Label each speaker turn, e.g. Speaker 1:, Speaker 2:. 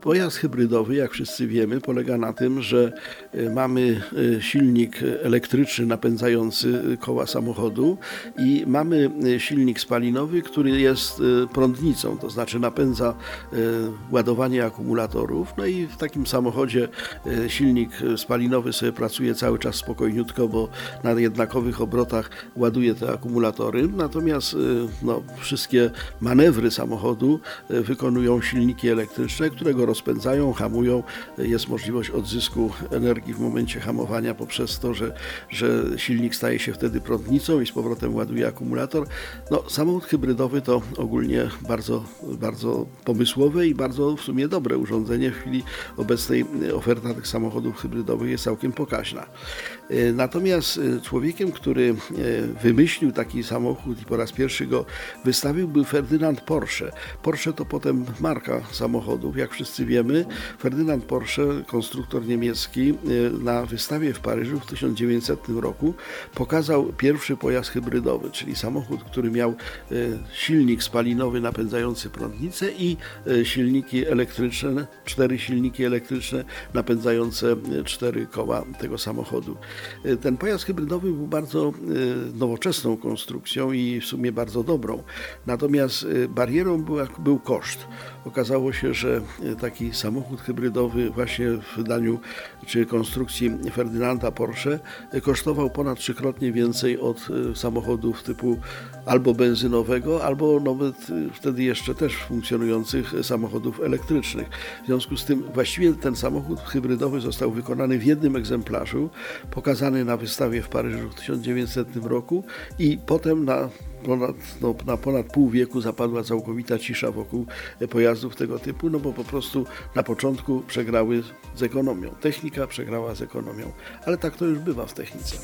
Speaker 1: Pojazd hybrydowy, jak wszyscy wiemy, polega na tym, że e, mamy e, silnik elektryczny napędzający koła samochodu i mamy e, silnik spalinowy, który jest prądnicą, to znaczy napędza ładowanie akumulatorów. No i w takim samochodzie silnik spalinowy sobie pracuje cały czas spokojniutko, bo na jednakowych obrotach ładuje te akumulatory. Natomiast no, wszystkie manewry samochodu wykonują silniki elektryczne, którego rozpędzają, hamują. Jest możliwość odzysku energii w momencie hamowania poprzez to, że, że silnik staje się wtedy prądnicą i z powrotem ładuje akumulator. No, samochód hybrydowy to ogólnie bardzo, bardzo pomysłowe i bardzo w sumie dobre urządzenie. W chwili obecnej oferta tych samochodów hybrydowych jest całkiem pokaźna. E, natomiast e, człowiekiem, który e, wymyślił taki samochód i po raz pierwszy go wystawił, był Ferdynand Porsche. Porsche to potem marka samochodów, jak wszyscy wszyscy wiemy, Ferdynand Porsche, konstruktor niemiecki, y, na wystawie w Paryżu w 1900 roku pokazał pierwszy pojazd hybrydowy, czyli samochód, który miał y, silnik spalinowy napędzający prądnicę i y, silniki elektryczne, cztery silniki elektryczne napędzające cztery koła tego samochodu. Ten pojazd hybrydowy był bardzo nowoczesną konstrukcją i w sumie bardzo dobrą. Natomiast barierą był, koszt. Okazało się, że taki samochód hybrydowy właśnie w wydaniu czy konstrukcji Ferdynanda Porsche kosztował ponad trzykrotnie więcej od e, samochodów typu albo benzynowego, albo nawet e, wtedy jeszcze też funkcjonujących samochodów elektrycznych. W związku z tym właściwie ten samochód hybrydowy został wykonany w jednym egzemplarzu, pokazany na wystawie w Paryżu w 1900 roku i potem na ponad, no, na ponad pół wieku zapadła całkowita cisza wokół pojazdów tego typu, no bo po prostu na początku przegrały z ekonomią. Technika przegrała z ekonomią, ale tak to już bywa w technice.